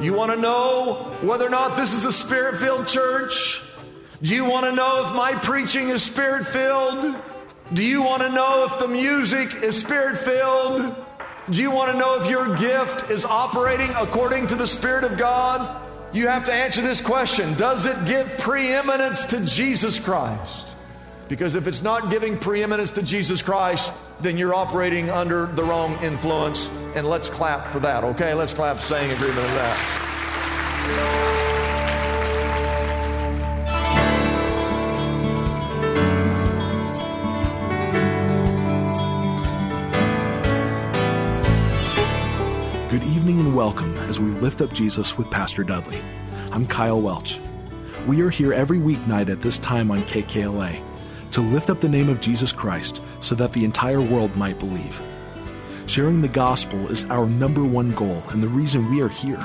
You want to know whether or not this is a spirit filled church? Do you want to know if my preaching is spirit filled? Do you want to know if the music is spirit filled? Do you want to know if your gift is operating according to the Spirit of God? You have to answer this question Does it give preeminence to Jesus Christ? Because if it's not giving preeminence to Jesus Christ, then you're operating under the wrong influence. And let's clap for that, okay? Let's clap saying agreement with that. Good evening and welcome as we lift up Jesus with Pastor Dudley. I'm Kyle Welch. We are here every weeknight at this time on KKLA to lift up the name of Jesus Christ so that the entire world might believe. Sharing the gospel is our number one goal and the reason we are here.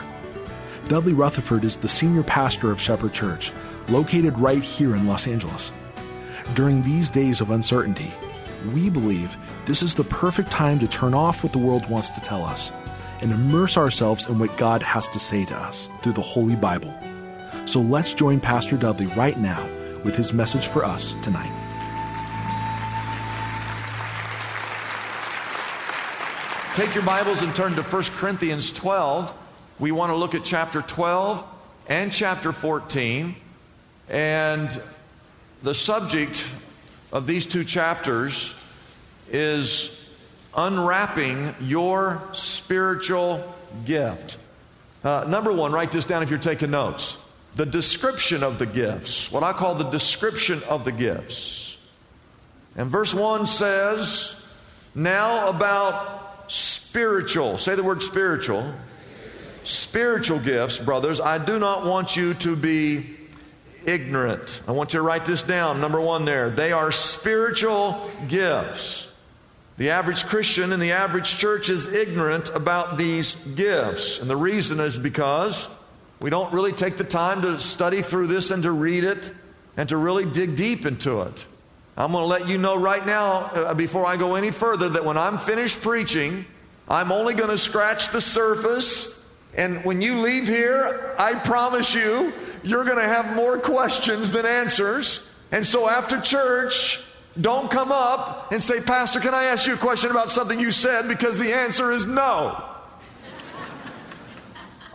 Dudley Rutherford is the senior pastor of Shepherd Church, located right here in Los Angeles. During these days of uncertainty, we believe this is the perfect time to turn off what the world wants to tell us and immerse ourselves in what God has to say to us through the Holy Bible. So let's join Pastor Dudley right now with his message for us tonight. Take your Bibles and turn to 1 Corinthians 12. We want to look at chapter 12 and chapter 14. And the subject of these two chapters is unwrapping your spiritual gift. Uh, number one, write this down if you're taking notes. The description of the gifts, what I call the description of the gifts. And verse 1 says, Now about spiritual, say the word spiritual. Spiritual gifts, brothers, I do not want you to be ignorant. I want you to write this down. Number one, there. They are spiritual gifts. The average Christian in the average church is ignorant about these gifts. And the reason is because we don't really take the time to study through this and to read it and to really dig deep into it. I'm going to let you know right now, uh, before I go any further, that when I'm finished preaching, I'm only going to scratch the surface. And when you leave here, I promise you, you're going to have more questions than answers. And so after church, don't come up and say, Pastor, can I ask you a question about something you said? Because the answer is no.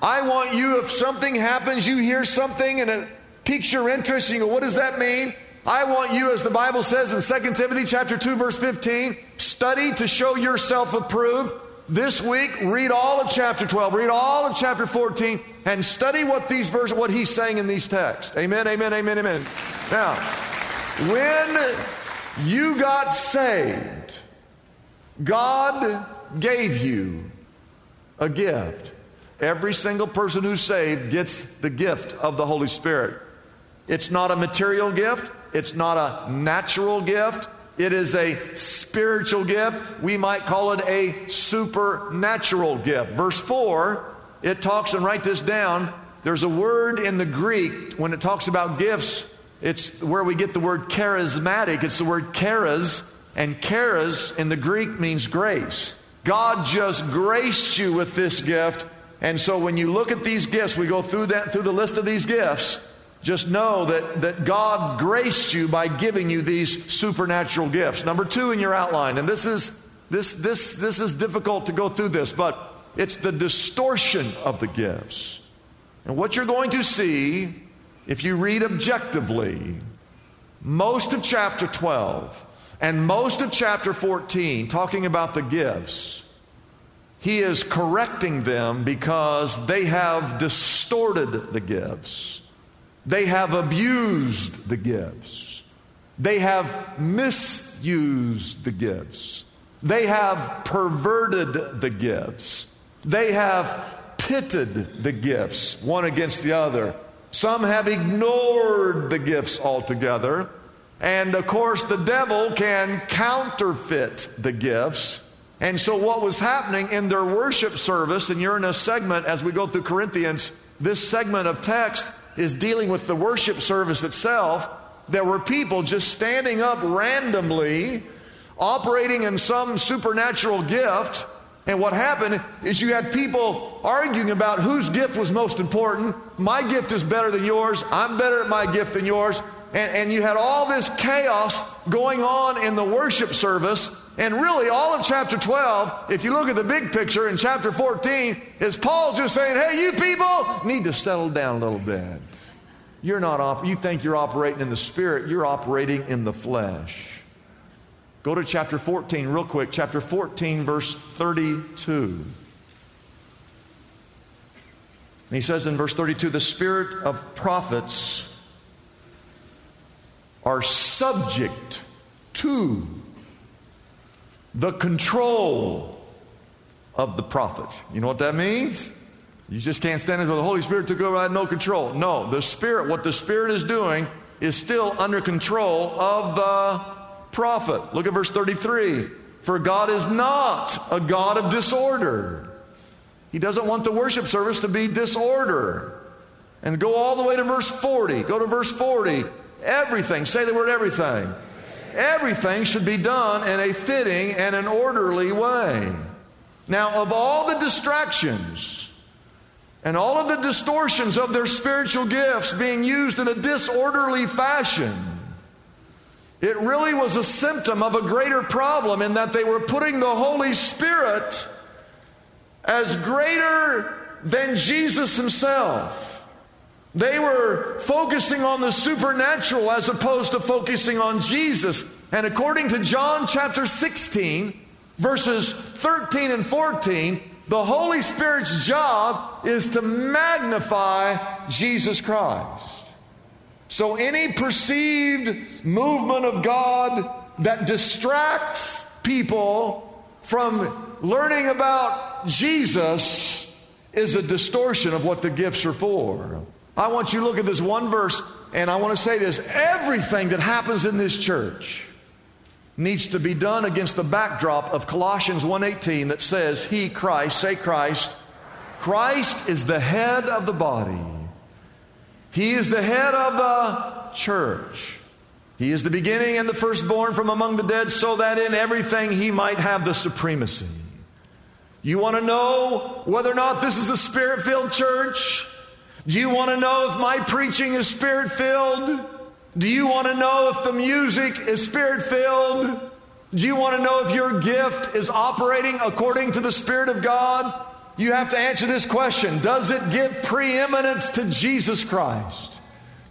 I want you, if something happens, you hear something and it piques your interest, you go, what does that mean? I want you, as the Bible says in 2 Timothy chapter 2, verse 15, study to show yourself approved. This week, read all of chapter 12, read all of chapter 14, and study what these verses, what he's saying in these texts. Amen, amen, amen, amen. Now, when you got saved, God gave you a gift. Every single person who's saved gets the gift of the Holy Spirit. It's not a material gift, it's not a natural gift. It is a spiritual gift. We might call it a supernatural gift. Verse 4, it talks, and write this down. There's a word in the Greek when it talks about gifts it's where we get the word charismatic. It's the word charis, and charis in the Greek means grace. God just graced you with this gift. And so when you look at these gifts, we go through that through the list of these gifts. Just know that, that God graced you by giving you these supernatural gifts. Number two in your outline, and this is this this this is difficult to go through this, but it's the distortion of the gifts. And what you're going to see if you read objectively, most of chapter 12 and most of chapter 14, talking about the gifts, he is correcting them because they have distorted the gifts. They have abused the gifts. They have misused the gifts. They have perverted the gifts. They have pitted the gifts one against the other. Some have ignored the gifts altogether. And of course, the devil can counterfeit the gifts. And so, what was happening in their worship service, and you're in a segment as we go through Corinthians, this segment of text is dealing with the worship service itself. There were people just standing up randomly, operating in some supernatural gift. And what happened is you had people arguing about whose gift was most important. My gift is better than yours. I'm better at my gift than yours. And, and you had all this chaos going on in the worship service. And really, all of chapter 12, if you look at the big picture in chapter 14, is Paul just saying, hey, you people need to settle down a little bit. You're not op- you think you're operating in the spirit, you're operating in the flesh. Go to chapter 14 real quick, chapter 14 verse 32. And he says in verse 32, the spirit of prophets are subject to the control of the prophets. You know what that means? You just can't stand it where the Holy Spirit took over, I had no control. No, the Spirit, what the Spirit is doing is still under control of the prophet. Look at verse 33. For God is not a God of disorder. He doesn't want the worship service to be disorder. And go all the way to verse 40. Go to verse 40. Everything, say the word everything. Everything should be done in a fitting and an orderly way. Now, of all the distractions and all of the distortions of their spiritual gifts being used in a disorderly fashion, it really was a symptom of a greater problem in that they were putting the Holy Spirit as greater than Jesus Himself. They were focusing on the supernatural as opposed to focusing on Jesus. And according to John chapter 16, verses 13 and 14, the Holy Spirit's job is to magnify Jesus Christ. So any perceived movement of God that distracts people from learning about Jesus is a distortion of what the gifts are for. I want you to look at this one verse, and I want to say this. Everything that happens in this church needs to be done against the backdrop of Colossians 1:18 that says he Christ say Christ Christ is the head of the body. He is the head of the church. He is the beginning and the firstborn from among the dead so that in everything he might have the supremacy. You want to know whether or not this is a spirit-filled church do you want to know if my preaching is spirit filled? Do you want to know if the music is spirit filled? Do you want to know if your gift is operating according to the Spirit of God? You have to answer this question Does it give preeminence to Jesus Christ?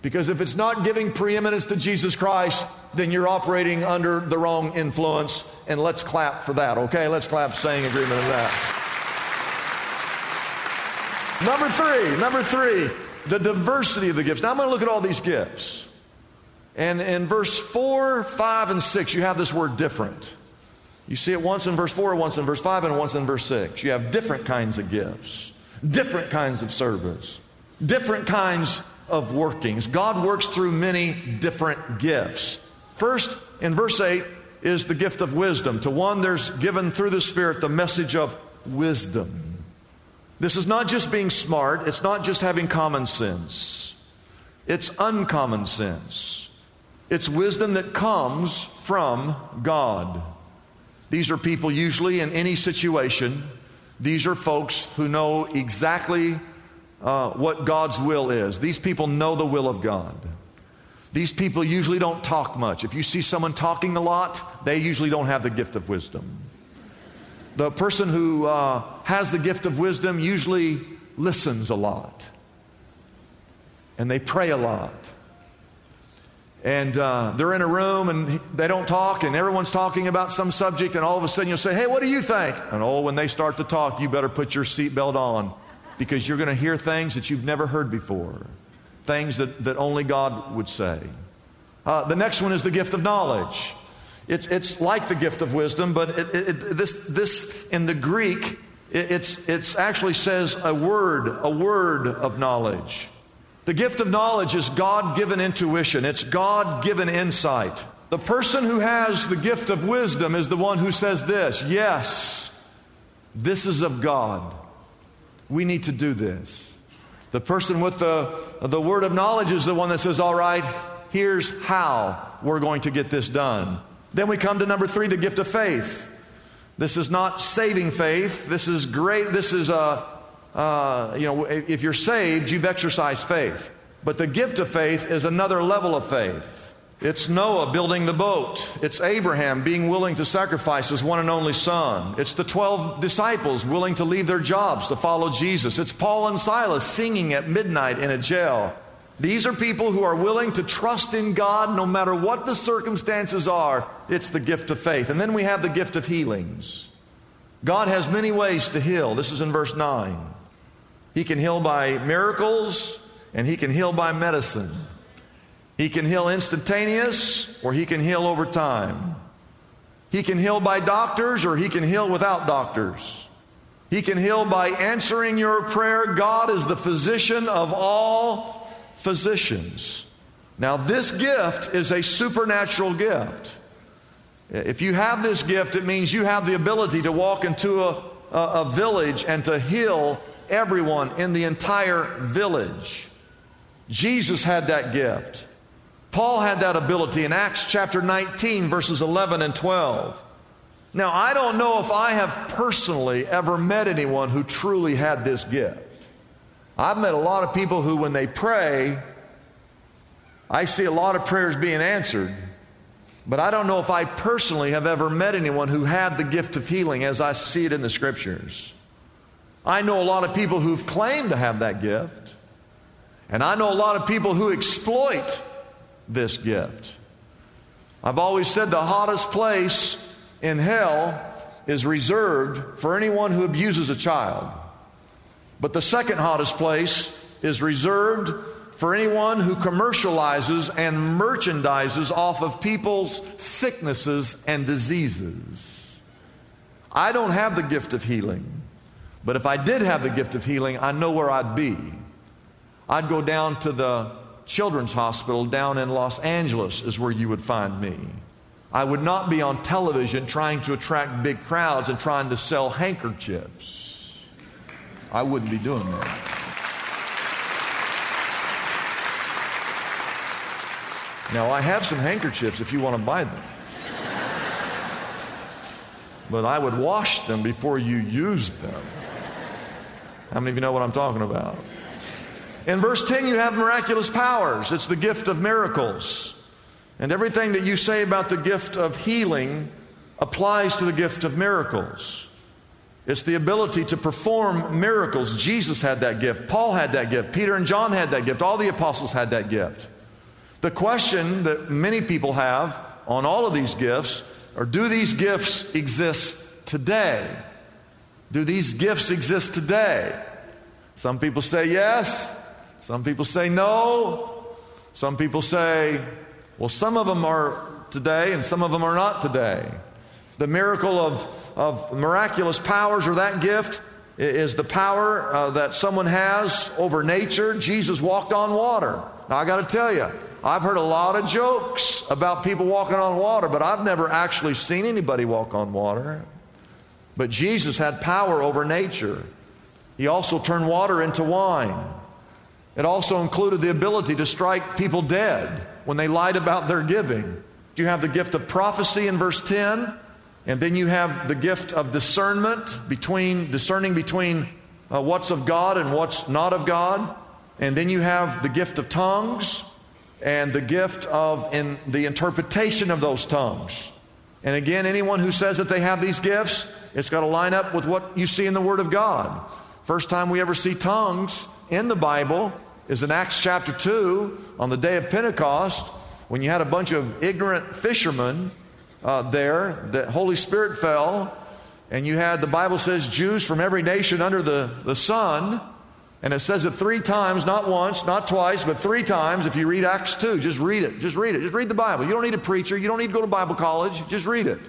Because if it's not giving preeminence to Jesus Christ, then you're operating under the wrong influence. And let's clap for that, okay? Let's clap saying agreement of that. Number three, number three, the diversity of the gifts. Now I'm going to look at all these gifts. And in verse 4, 5, and 6, you have this word different. You see it once in verse 4, once in verse 5, and once in verse 6. You have different kinds of gifts, different kinds of service, different kinds of workings. God works through many different gifts. First, in verse 8, is the gift of wisdom. To one, there's given through the Spirit the message of wisdom. This is not just being smart, it's not just having common sense. It's uncommon sense. It's wisdom that comes from God. These are people usually in any situation. These are folks who know exactly uh, what God's will is. These people know the will of God. These people usually don't talk much. If you see someone talking a lot, they usually don't have the gift of wisdom. The person who uh, has the gift of wisdom usually listens a lot, and they pray a lot. And uh, they're in a room and they don't talk, and everyone's talking about some subject, and all of a sudden you'll say, Hey, what do you think? And oh, when they start to talk, you better put your seatbelt on because you're going to hear things that you've never heard before, things that, that only God would say. Uh, the next one is the gift of knowledge. It's, it's like the gift of wisdom, but it, it, this, this in the Greek It it's, it's actually says a word, a word of knowledge. The gift of knowledge is God given intuition, it's God given insight. The person who has the gift of wisdom is the one who says this Yes, this is of God. We need to do this. The person with the, the word of knowledge is the one that says, All right, here's how we're going to get this done. Then we come to number three, the gift of faith. This is not saving faith. This is great. This is a, uh, you know, if you're saved, you've exercised faith. But the gift of faith is another level of faith. It's Noah building the boat. It's Abraham being willing to sacrifice his one and only son. It's the 12 disciples willing to leave their jobs to follow Jesus. It's Paul and Silas singing at midnight in a jail. These are people who are willing to trust in God no matter what the circumstances are. It's the gift of faith. And then we have the gift of healings. God has many ways to heal. This is in verse 9. He can heal by miracles and he can heal by medicine. He can heal instantaneous or he can heal over time. He can heal by doctors or he can heal without doctors. He can heal by answering your prayer. God is the physician of all physicians. Now, this gift is a supernatural gift. If you have this gift, it means you have the ability to walk into a, a, a village and to heal everyone in the entire village. Jesus had that gift. Paul had that ability in Acts chapter 19, verses 11 and 12. Now, I don't know if I have personally ever met anyone who truly had this gift. I've met a lot of people who, when they pray, I see a lot of prayers being answered. But I don't know if I personally have ever met anyone who had the gift of healing as I see it in the scriptures. I know a lot of people who've claimed to have that gift. And I know a lot of people who exploit this gift. I've always said the hottest place in hell is reserved for anyone who abuses a child. But the second hottest place is reserved for anyone who commercializes and merchandises off of people's sicknesses and diseases. I don't have the gift of healing, but if I did have the gift of healing, I know where I'd be. I'd go down to the children's hospital down in Los Angeles, is where you would find me. I would not be on television trying to attract big crowds and trying to sell handkerchiefs. I wouldn't be doing that. Now, I have some handkerchiefs if you want to buy them. But I would wash them before you used them. How many of you know what I'm talking about? In verse 10, you have miraculous powers. It's the gift of miracles. And everything that you say about the gift of healing applies to the gift of miracles. It's the ability to perform miracles. Jesus had that gift. Paul had that gift. Peter and John had that gift. All the apostles had that gift. The question that many people have on all of these gifts are do these gifts exist today? Do these gifts exist today? Some people say yes. Some people say no. Some people say, well, some of them are today and some of them are not today. The miracle of of miraculous powers or that gift is the power uh, that someone has over nature. Jesus walked on water. Now, I got to tell you, I've heard a lot of jokes about people walking on water, but I've never actually seen anybody walk on water. But Jesus had power over nature. He also turned water into wine. It also included the ability to strike people dead when they lied about their giving. You have the gift of prophecy in verse 10? And then you have the gift of discernment between discerning between uh, what's of God and what's not of God. And then you have the gift of tongues and the gift of in the interpretation of those tongues. And again, anyone who says that they have these gifts, it's got to line up with what you see in the Word of God. First time we ever see tongues in the Bible is in Acts chapter 2 on the day of Pentecost when you had a bunch of ignorant fishermen uh, there. The Holy Spirit fell, and you had, the Bible says, Jews from every nation under the, the sun. And it says it three times, not once, not twice, but three times. If you read Acts 2, just read it. Just read it. Just read the Bible. You don't need a preacher. You don't need to go to Bible college. Just read it.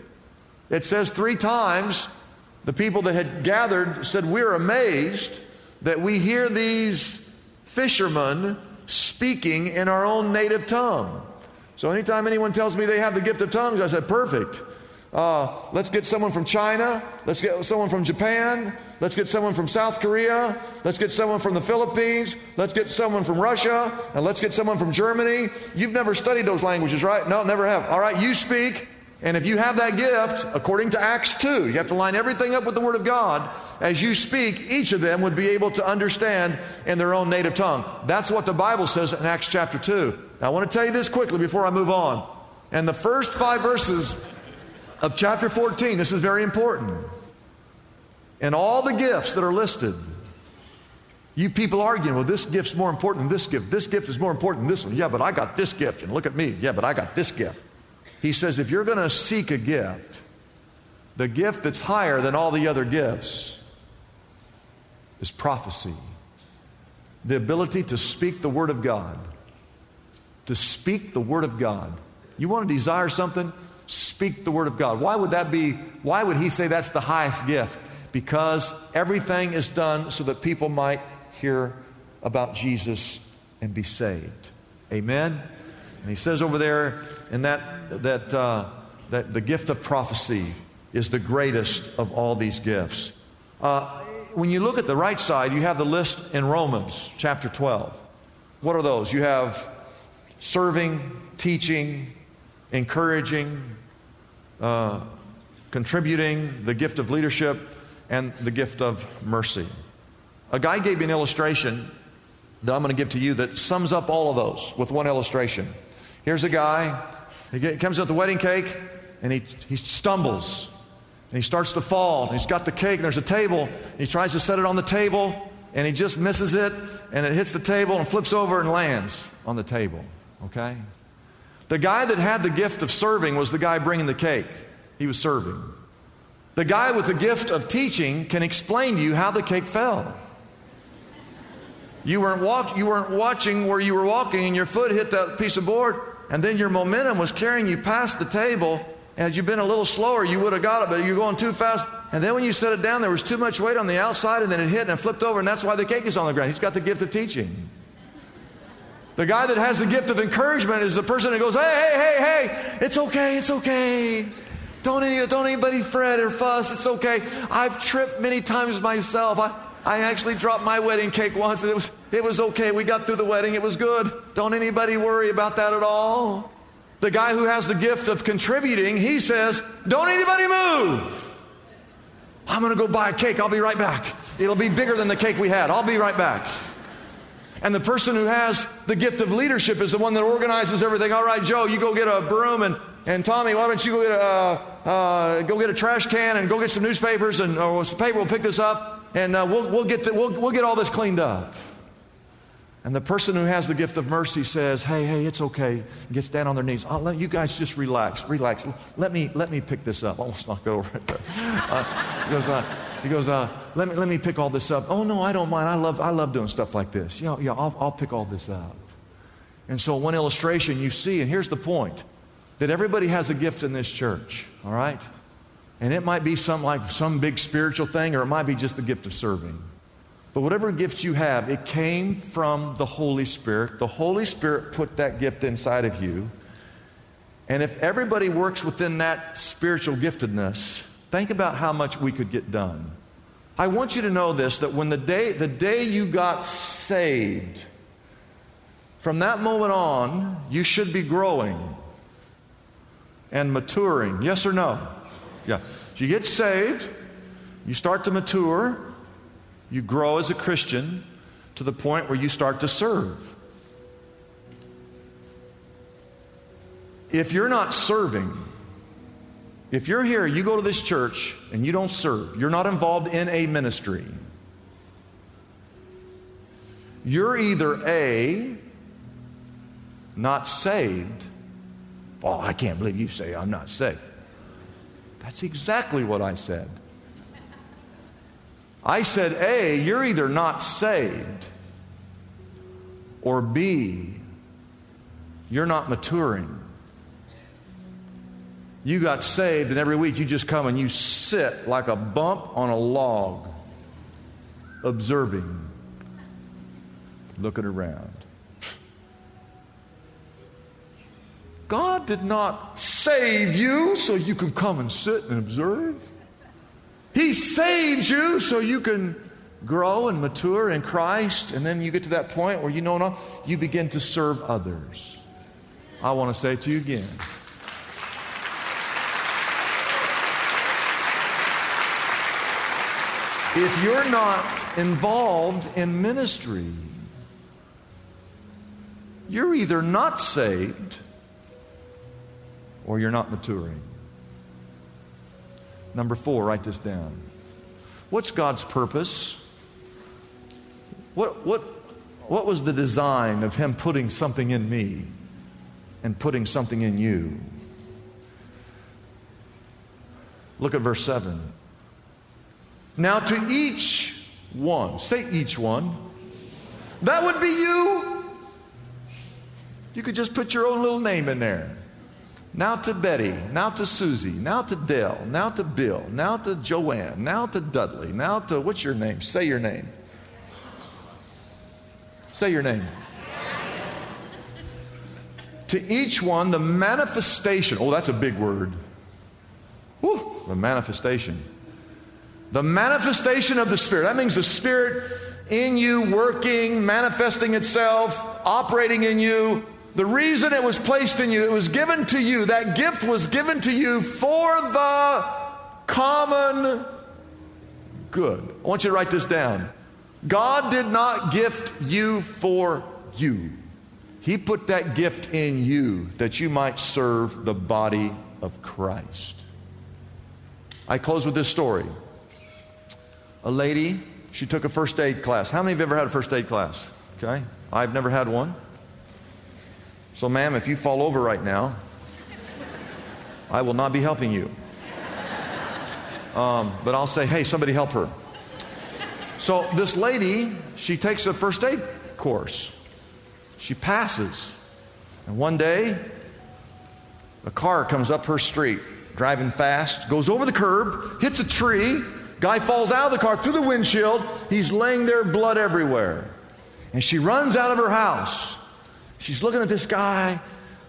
It says three times The people that had gathered said, We're amazed that we hear these fishermen speaking in our own native tongue. So anytime anyone tells me they have the gift of tongues, I said, Perfect. Uh, let's get someone from China. Let's get someone from Japan. Let's get someone from South Korea. Let's get someone from the Philippines. Let's get someone from Russia. And let's get someone from Germany. You've never studied those languages, right? No, never have. All right, you speak. And if you have that gift, according to Acts 2, you have to line everything up with the Word of God. As you speak, each of them would be able to understand in their own native tongue. That's what the Bible says in Acts chapter 2. Now, I want to tell you this quickly before I move on. And the first five verses of chapter 14, this is very important. And all the gifts that are listed, you people arguing, well, this gift's more important than this gift. This gift is more important than this one. Yeah, but I got this gift. And look at me. Yeah, but I got this gift. He says, if you're going to seek a gift, the gift that's higher than all the other gifts is prophecy. The ability to speak the Word of God. To speak the Word of God. You want to desire something? Speak the Word of God. Why would that be? Why would he say that's the highest gift? Because everything is done so that people might hear about Jesus and be saved. Amen? And he says over there in that, that, uh, that the gift of prophecy is the greatest of all these gifts. Uh, when you look at the right side, you have the list in Romans chapter 12. What are those? You have serving, teaching, encouraging, uh, contributing, the gift of leadership, and the gift of mercy. A guy gave me an illustration that I'm going to give to you that sums up all of those with one illustration. Here's a guy, he comes with the wedding cake, and he, he stumbles. And he starts to fall. And he's got the cake, and there's a table. and he tries to set it on the table, and he just misses it, and it hits the table and flips over and lands on the table. Okay? The guy that had the gift of serving was the guy bringing the cake. He was serving. The guy with the gift of teaching can explain to you how the cake fell. You weren't, walk, you weren't watching where you were walking and your foot hit that piece of board, and then your momentum was carrying you past the table. And had you been a little slower, you would have got it, but you're going too fast. And then when you set it down, there was too much weight on the outside, and then it hit and it flipped over, and that's why the cake is on the ground. He's got the gift of teaching. The guy that has the gift of encouragement is the person that goes, hey, hey, hey, hey, it's okay, it's okay. Don't, any, don't anybody fret or fuss, it's okay. I've tripped many times myself. I, I actually dropped my wedding cake once and it was, it was okay. We got through the wedding. It was good. Don't anybody worry about that at all. The guy who has the gift of contributing, he says, Don't anybody move. I'm going to go buy a cake. I'll be right back. It'll be bigger than the cake we had. I'll be right back. And the person who has the gift of leadership is the one that organizes everything. All right, Joe, you go get a broom, and, and Tommy, why don't you go get a, uh, uh, go get a trash can and go get some newspapers and or some paper. We'll pick this up and uh, we'll, we'll, get the, we'll, we'll get all this cleaned up. And the person who has the gift of mercy says, Hey, hey, it's okay. Gets down on their knees. I'll let you guys just relax, relax. Let me, let me pick this up. I'll almost knock it over right. Uh, goes, uh, he goes uh, let, me, let me pick all this up. Oh, no, I don't mind. I love, I love doing stuff like this. Yeah, yeah, I'll, I'll pick all this up. And so, one illustration you see, and here's the point that everybody has a gift in this church, all right? And it might be some like some big spiritual thing, or it might be just the gift of serving. But whatever gift you have, it came from the Holy Spirit. The Holy Spirit put that gift inside of you. And if everybody works within that spiritual giftedness, think about how much we could get done. I want you to know this that when the day, the day you got saved, from that moment on, you should be growing and maturing. Yes or no? Yeah. So you get saved, you start to mature, you grow as a Christian to the point where you start to serve. If you're not serving, if you're here, you go to this church and you don't serve, you're not involved in a ministry, you're either A, not saved. Oh, I can't believe you say I'm not saved. That's exactly what I said. I said, A, you're either not saved, or B, you're not maturing. You got saved, and every week you just come and you sit like a bump on a log, observing, looking around. God did not save you so you can come and sit and observe. He saved you so you can grow and mature in Christ, and then you get to that point where you know enough, you begin to serve others. I want to say it to you again. If you're not involved in ministry, you're either not saved or you're not maturing. Number four, write this down. What's God's purpose? What, what, what was the design of Him putting something in me and putting something in you? Look at verse 7. Now, to each one, say each one, that would be you. You could just put your own little name in there. Now to Betty, now to Susie, now to Dell, now to Bill, now to Joanne, now to Dudley, now to what's your name? Say your name. Say your name. to each one, the manifestation. Oh, that's a big word. Woo, the manifestation. The manifestation of the Spirit. That means the Spirit in you, working, manifesting itself, operating in you, the reason it was placed in you, it was given to you, that gift was given to you for the common good. I want you to write this down. God did not gift you for you. He put that gift in you that you might serve the body of Christ. I close with this story. A lady, she took a first aid class. How many of you have ever had a first aid class? Okay. I've never had one. So, ma'am, if you fall over right now, I will not be helping you. Um, but I'll say, hey, somebody help her. So, this lady, she takes a first aid course. She passes. And one day, a car comes up her street, driving fast, goes over the curb, hits a tree. Guy falls out of the car through the windshield. He's laying there, blood everywhere. And she runs out of her house. She's looking at this guy,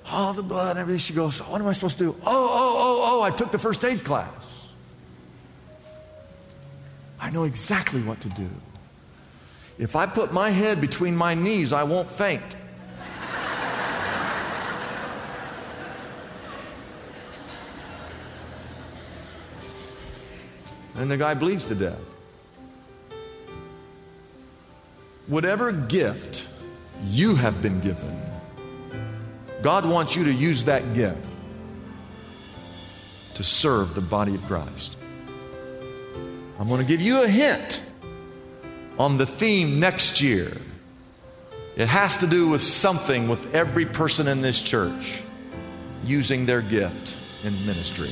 all the blood and everything. She goes, What am I supposed to do? Oh, oh, oh, oh, I took the first aid class. I know exactly what to do. If I put my head between my knees, I won't faint. And the guy bleeds to death. Whatever gift you have been given. God wants you to use that gift to serve the body of Christ. I'm going to give you a hint on the theme next year. It has to do with something with every person in this church using their gift in ministry.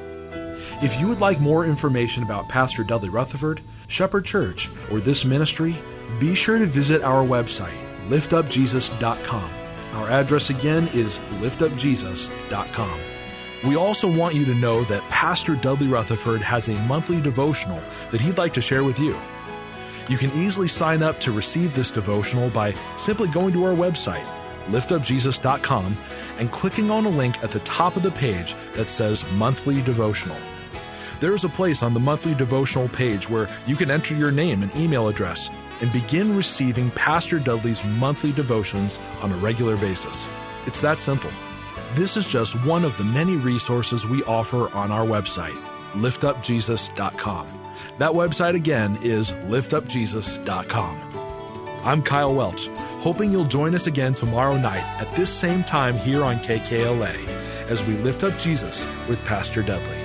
If you would like more information about Pastor Dudley Rutherford, Shepherd Church, or this ministry, be sure to visit our website, liftupjesus.com. Our address again is liftupjesus.com. We also want you to know that Pastor Dudley Rutherford has a monthly devotional that he'd like to share with you. You can easily sign up to receive this devotional by simply going to our website, liftupjesus.com and clicking on a link at the top of the page that says Monthly Devotional. There is a place on the monthly devotional page where you can enter your name and email address and begin receiving Pastor Dudley's monthly devotions on a regular basis. It's that simple. This is just one of the many resources we offer on our website, liftupjesus.com. That website again is liftupjesus.com. I'm Kyle Welch, hoping you'll join us again tomorrow night at this same time here on KKLA as we lift up Jesus with Pastor Dudley.